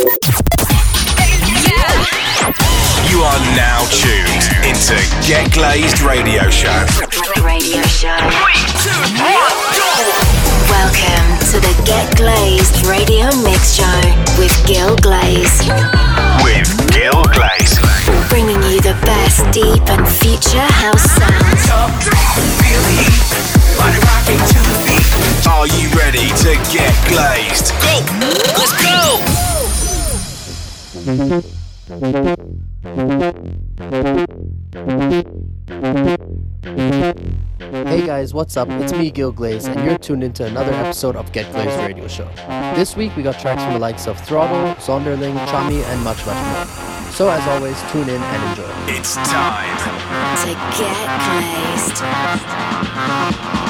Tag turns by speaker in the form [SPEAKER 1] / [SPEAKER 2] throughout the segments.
[SPEAKER 1] You are now tuned into Get Glazed Radio Show.
[SPEAKER 2] Radio Show. Welcome to the Get Glazed Radio Mix Show with Gil Glaze.
[SPEAKER 1] With Gil Glaze.
[SPEAKER 2] Bringing you the best deep and future house sounds.
[SPEAKER 1] Are you ready to get glazed? Go! Let's
[SPEAKER 3] go! Hey guys, what's up? It's me, Gil Glaze, and you're tuned into another episode of Get Glazed Radio Show. This week we got tracks from the likes of Throttle, Zonderling, Chami, and much, much more. So as always, tune in and enjoy.
[SPEAKER 1] It's time
[SPEAKER 2] to
[SPEAKER 3] get glazed.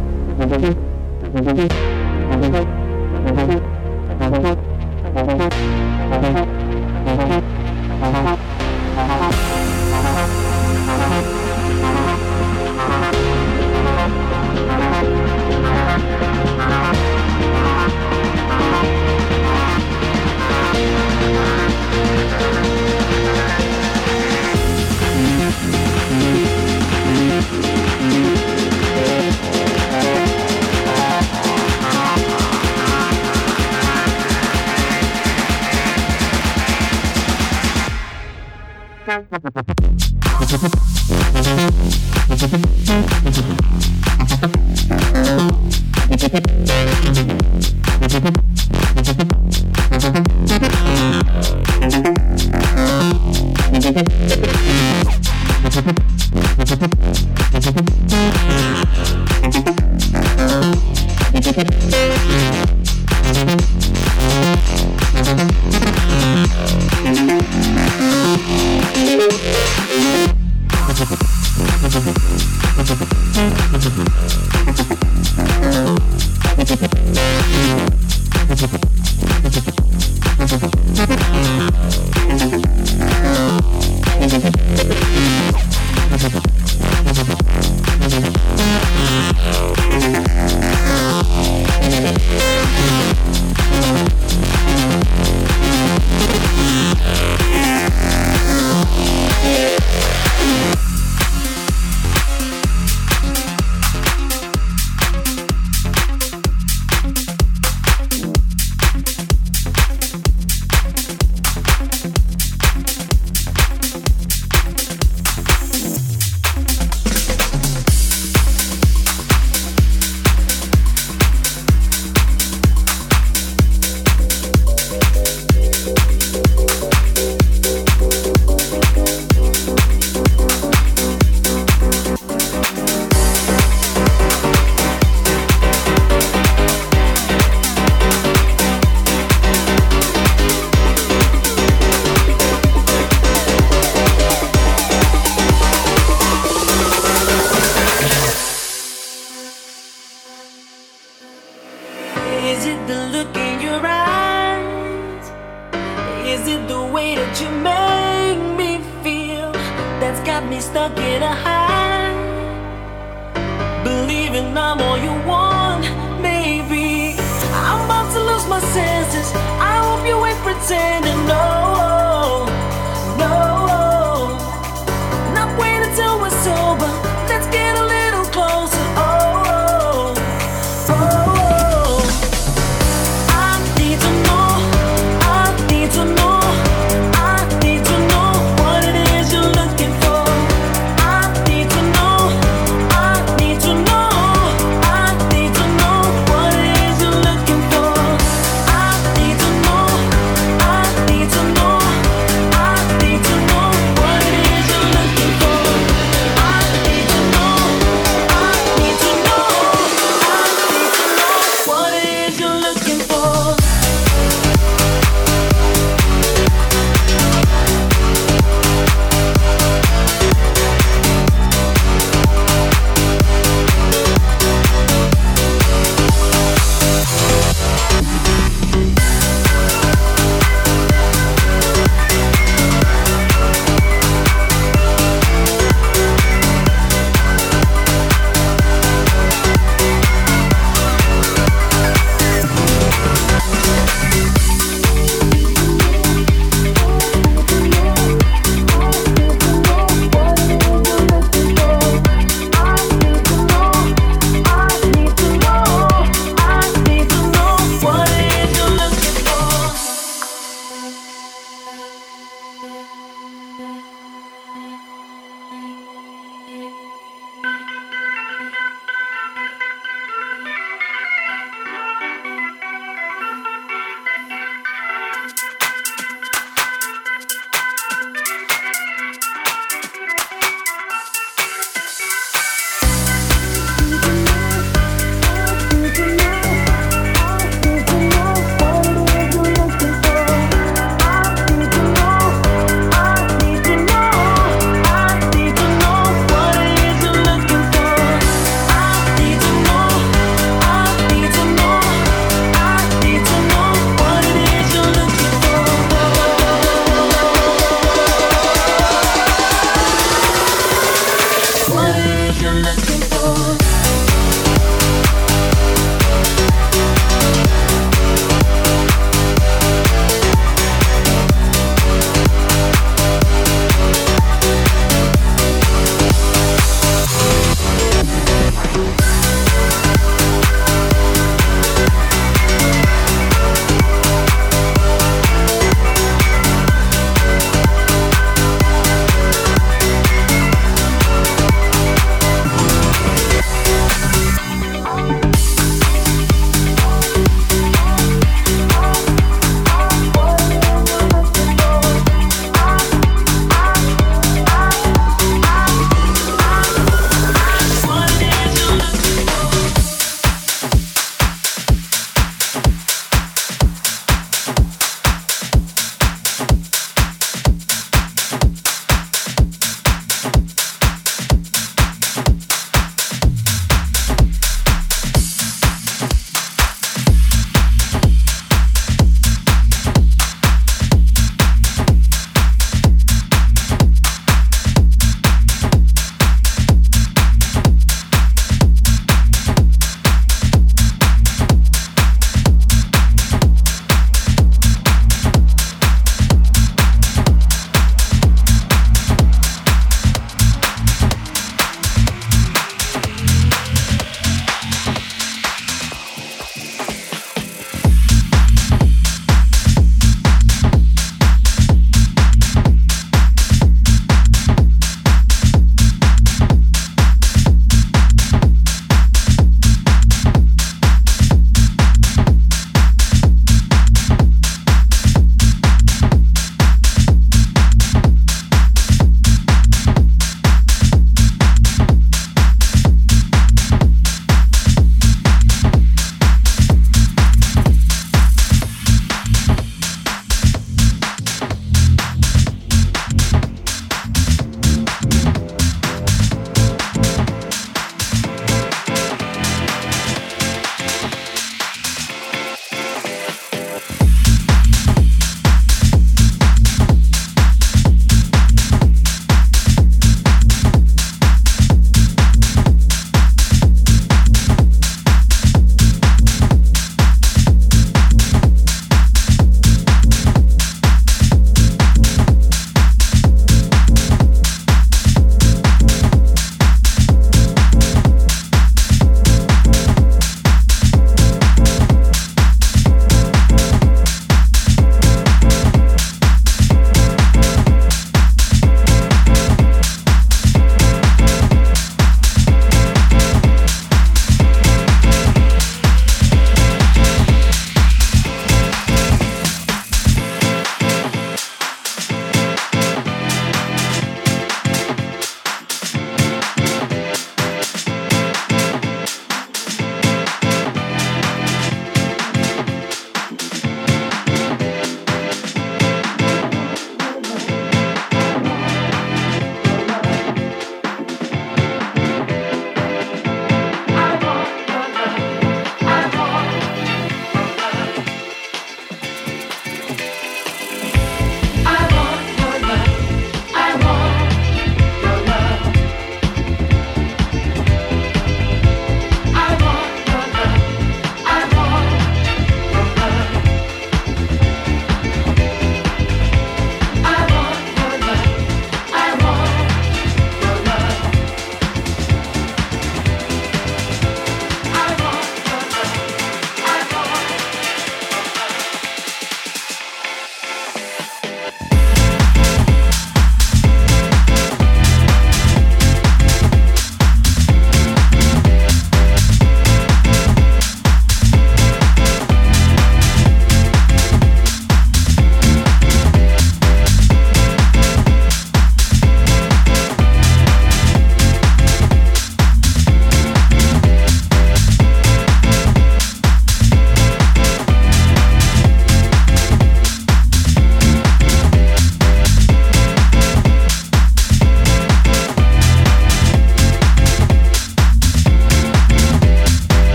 [SPEAKER 2] Thank
[SPEAKER 1] you.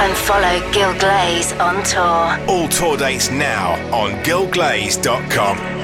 [SPEAKER 1] and follow Gil Glaze on
[SPEAKER 4] tour. All tour dates now on gilglaze.com.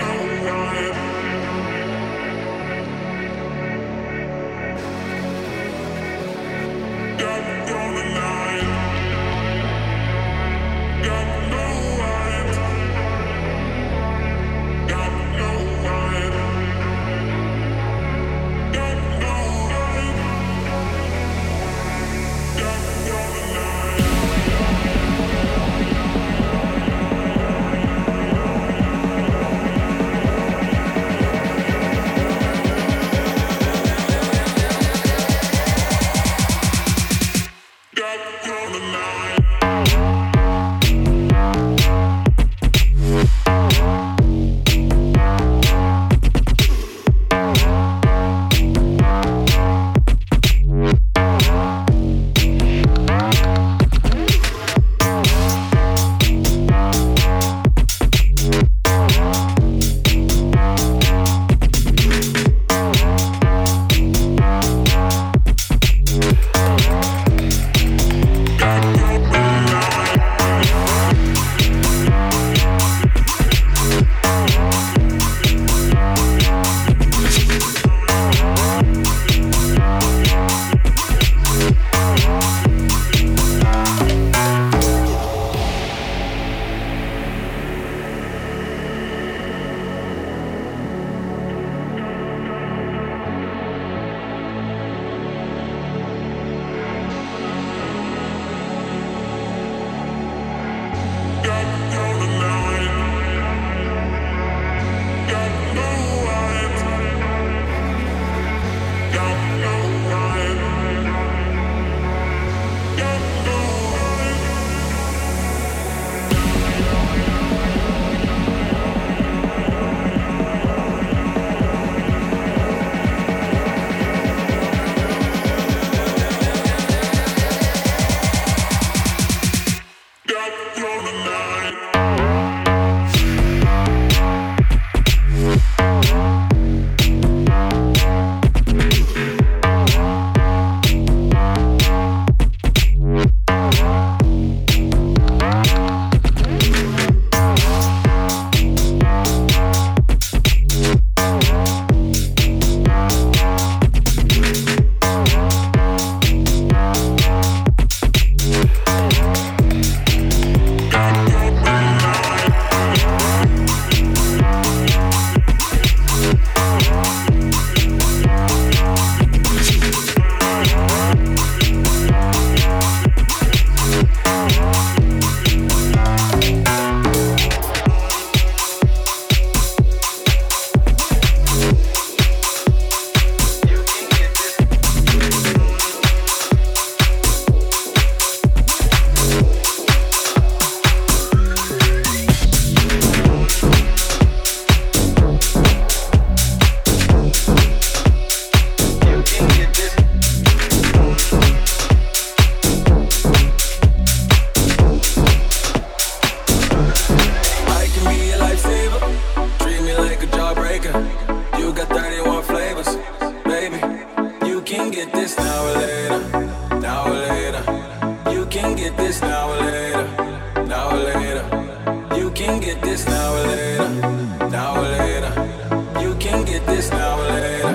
[SPEAKER 4] this now or later,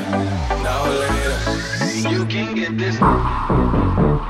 [SPEAKER 4] now or later. You can get this.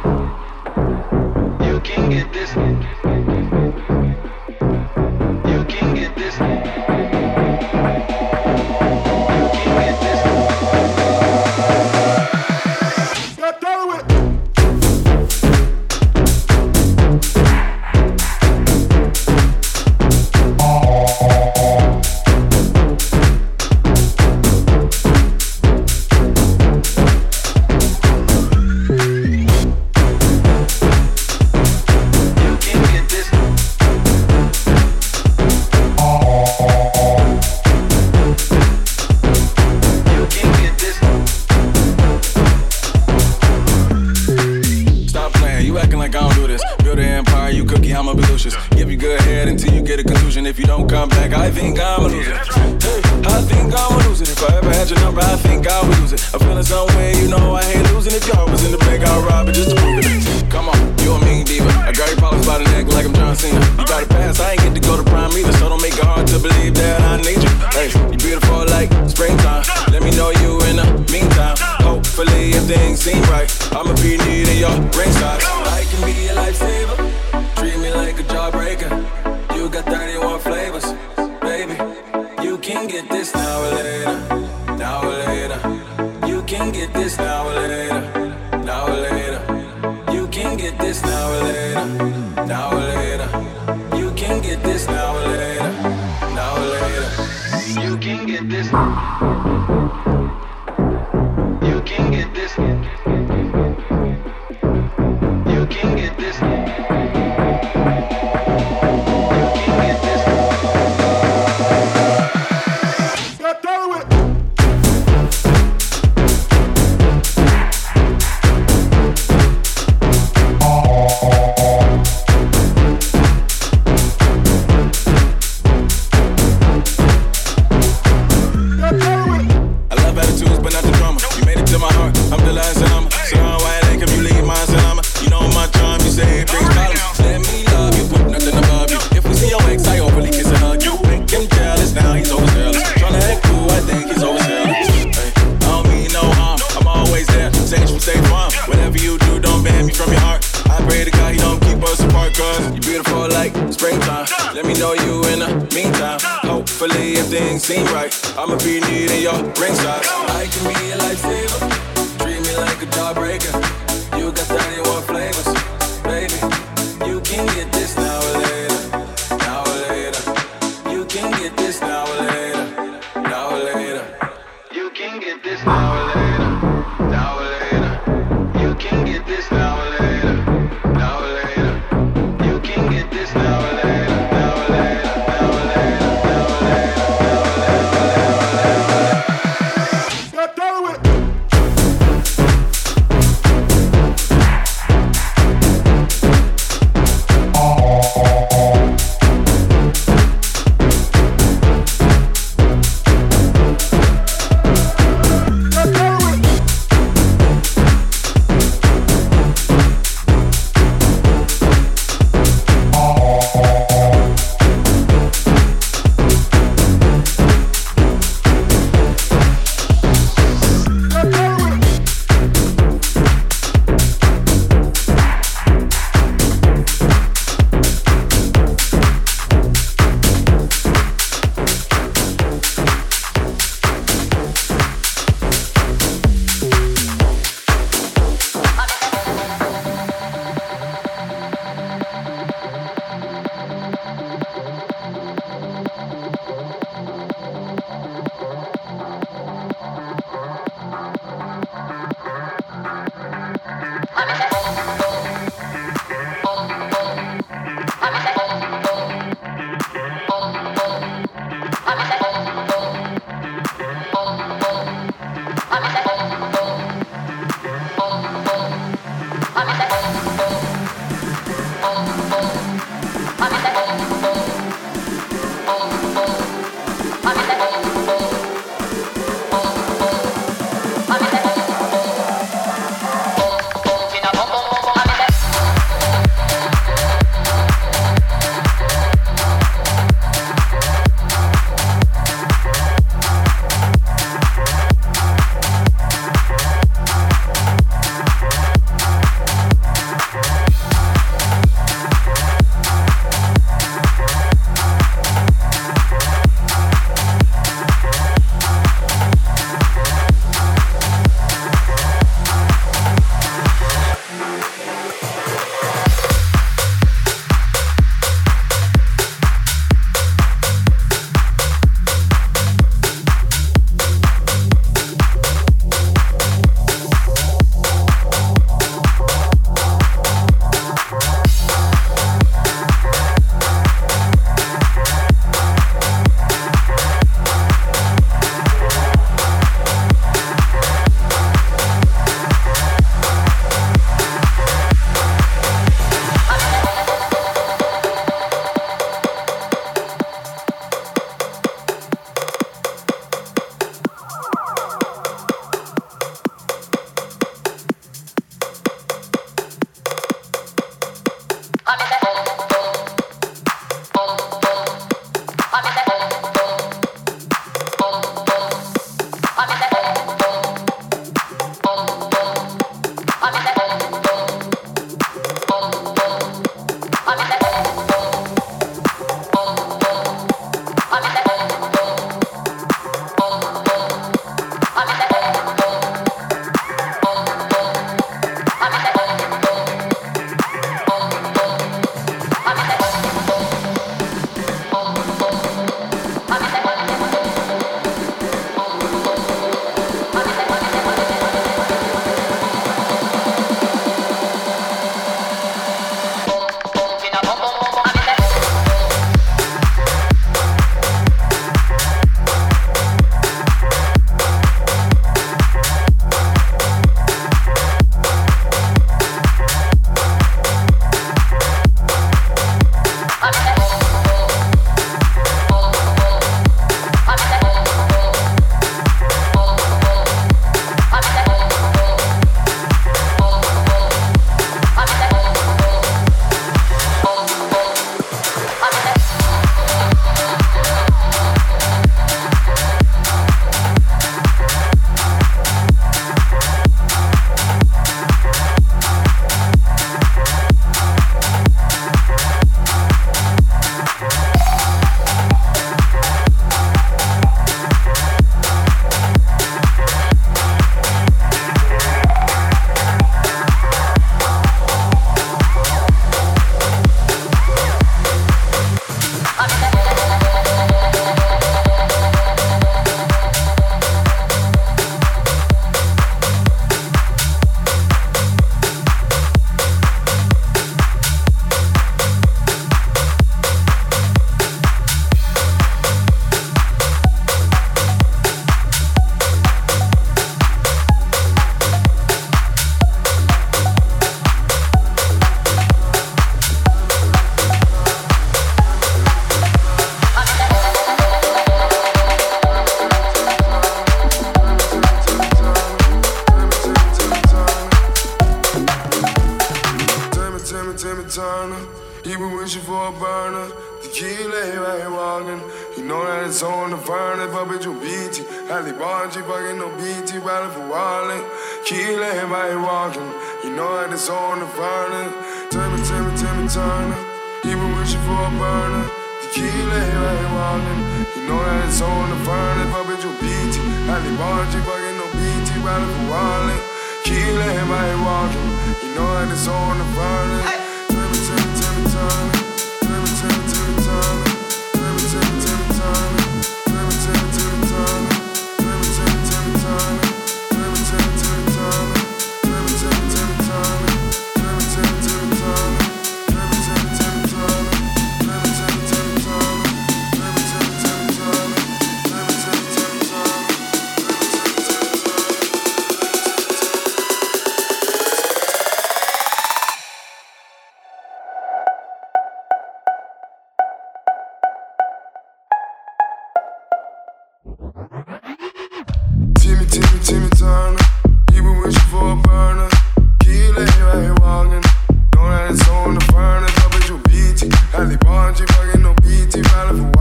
[SPEAKER 5] Cali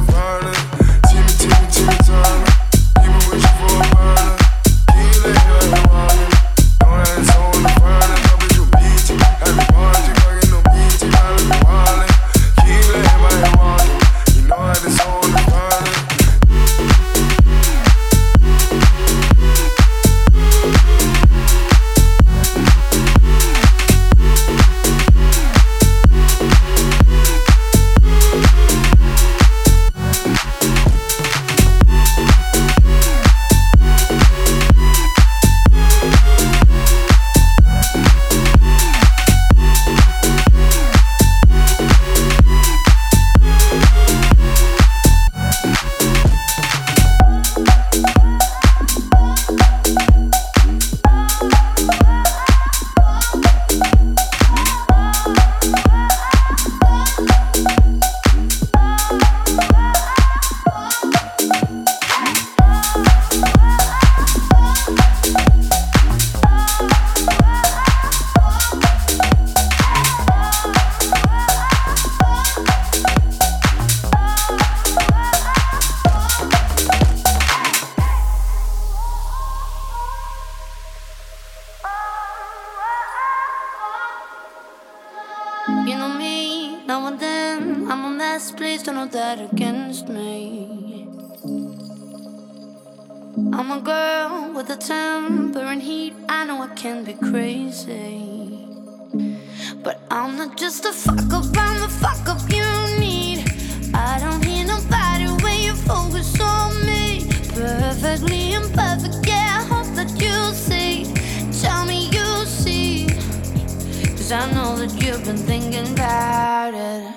[SPEAKER 5] been
[SPEAKER 6] thinking about it.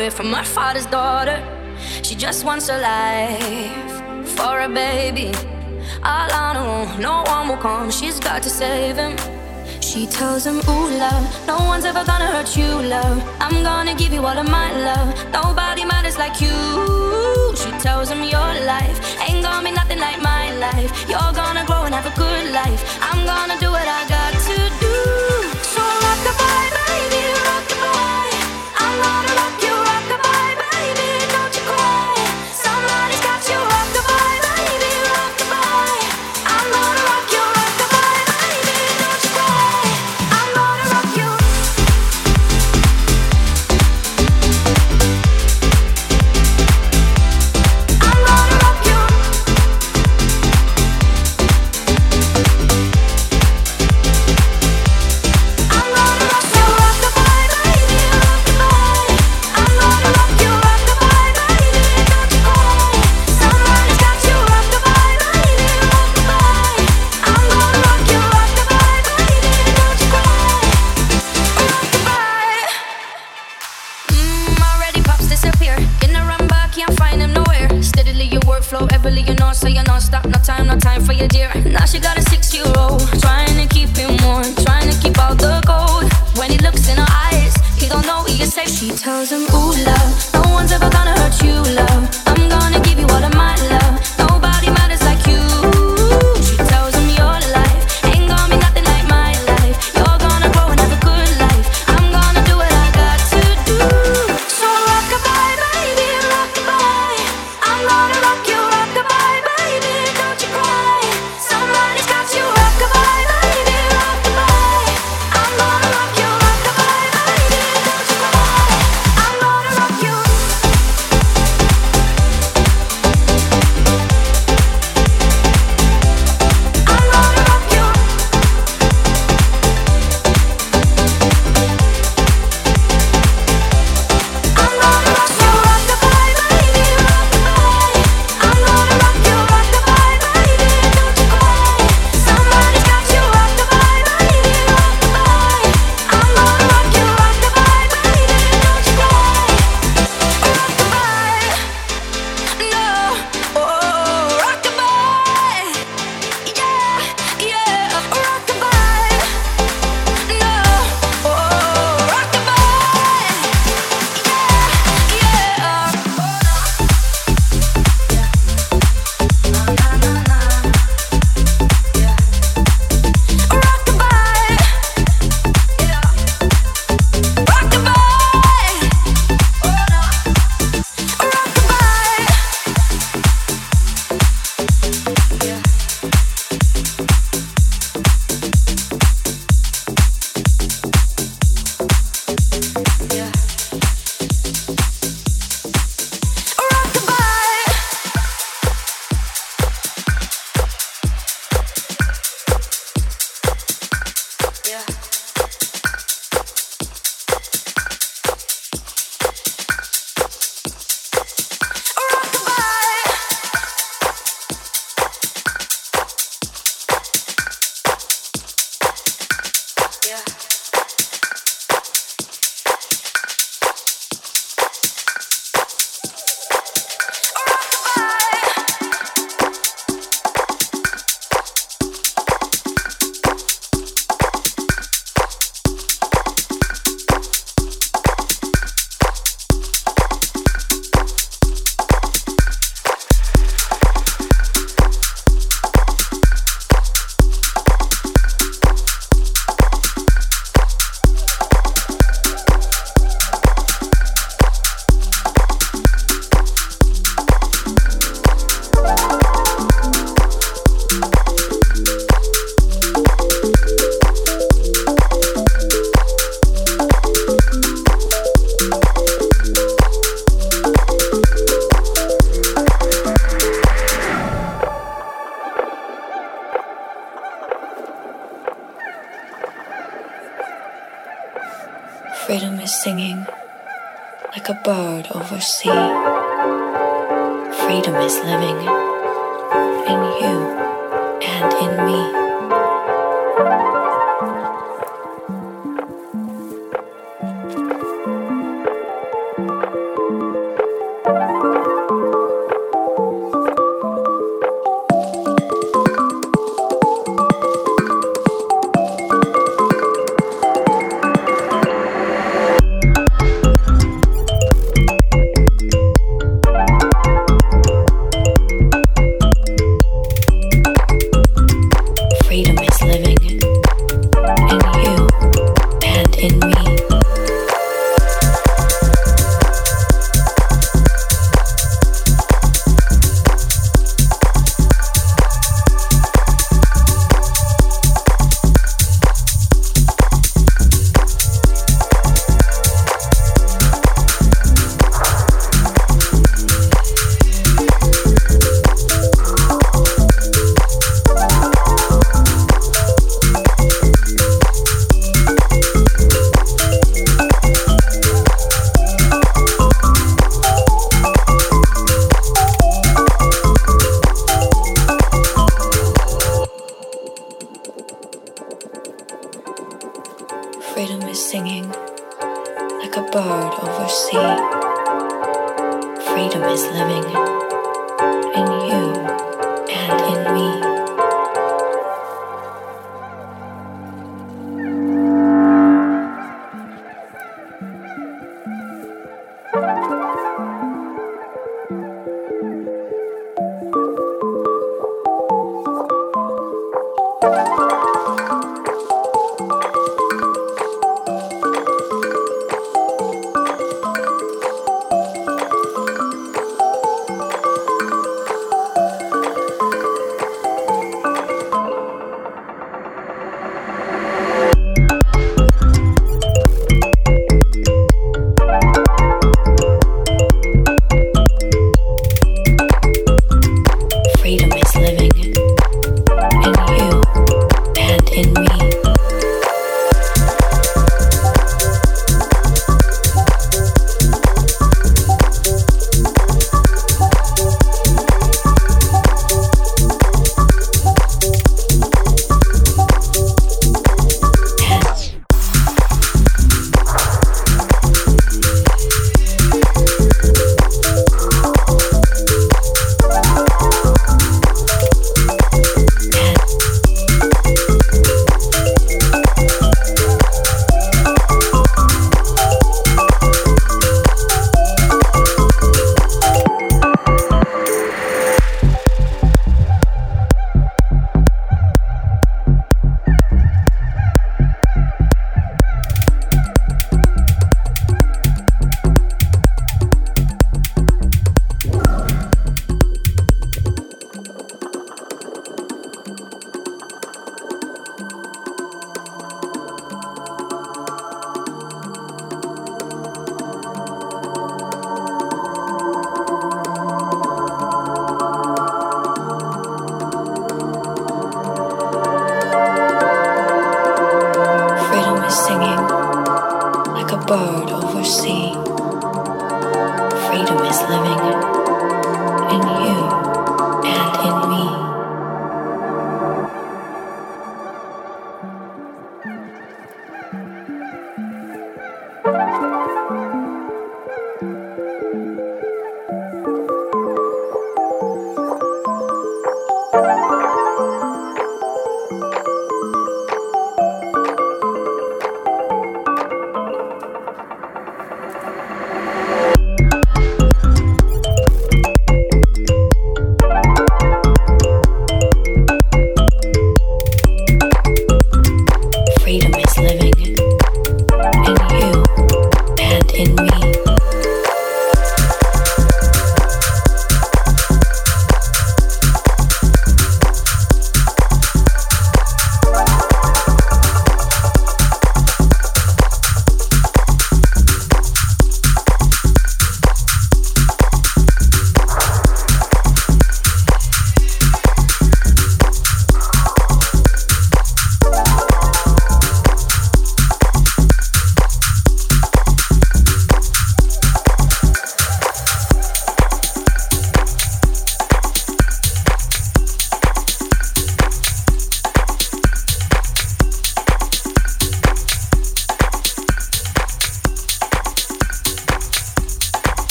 [SPEAKER 6] away from her father's daughter. She just wants a life for a baby. All on her own, no one will come. She's got to save him. She tells him, Ooh, love, no one's ever gonna hurt you, love. I'm gonna give you all of my love. Nobody matters like you. She tells him, Your life ain't gonna be nothing like my life. You're gonna grow and have a good life. I'm gonna do what I got to do.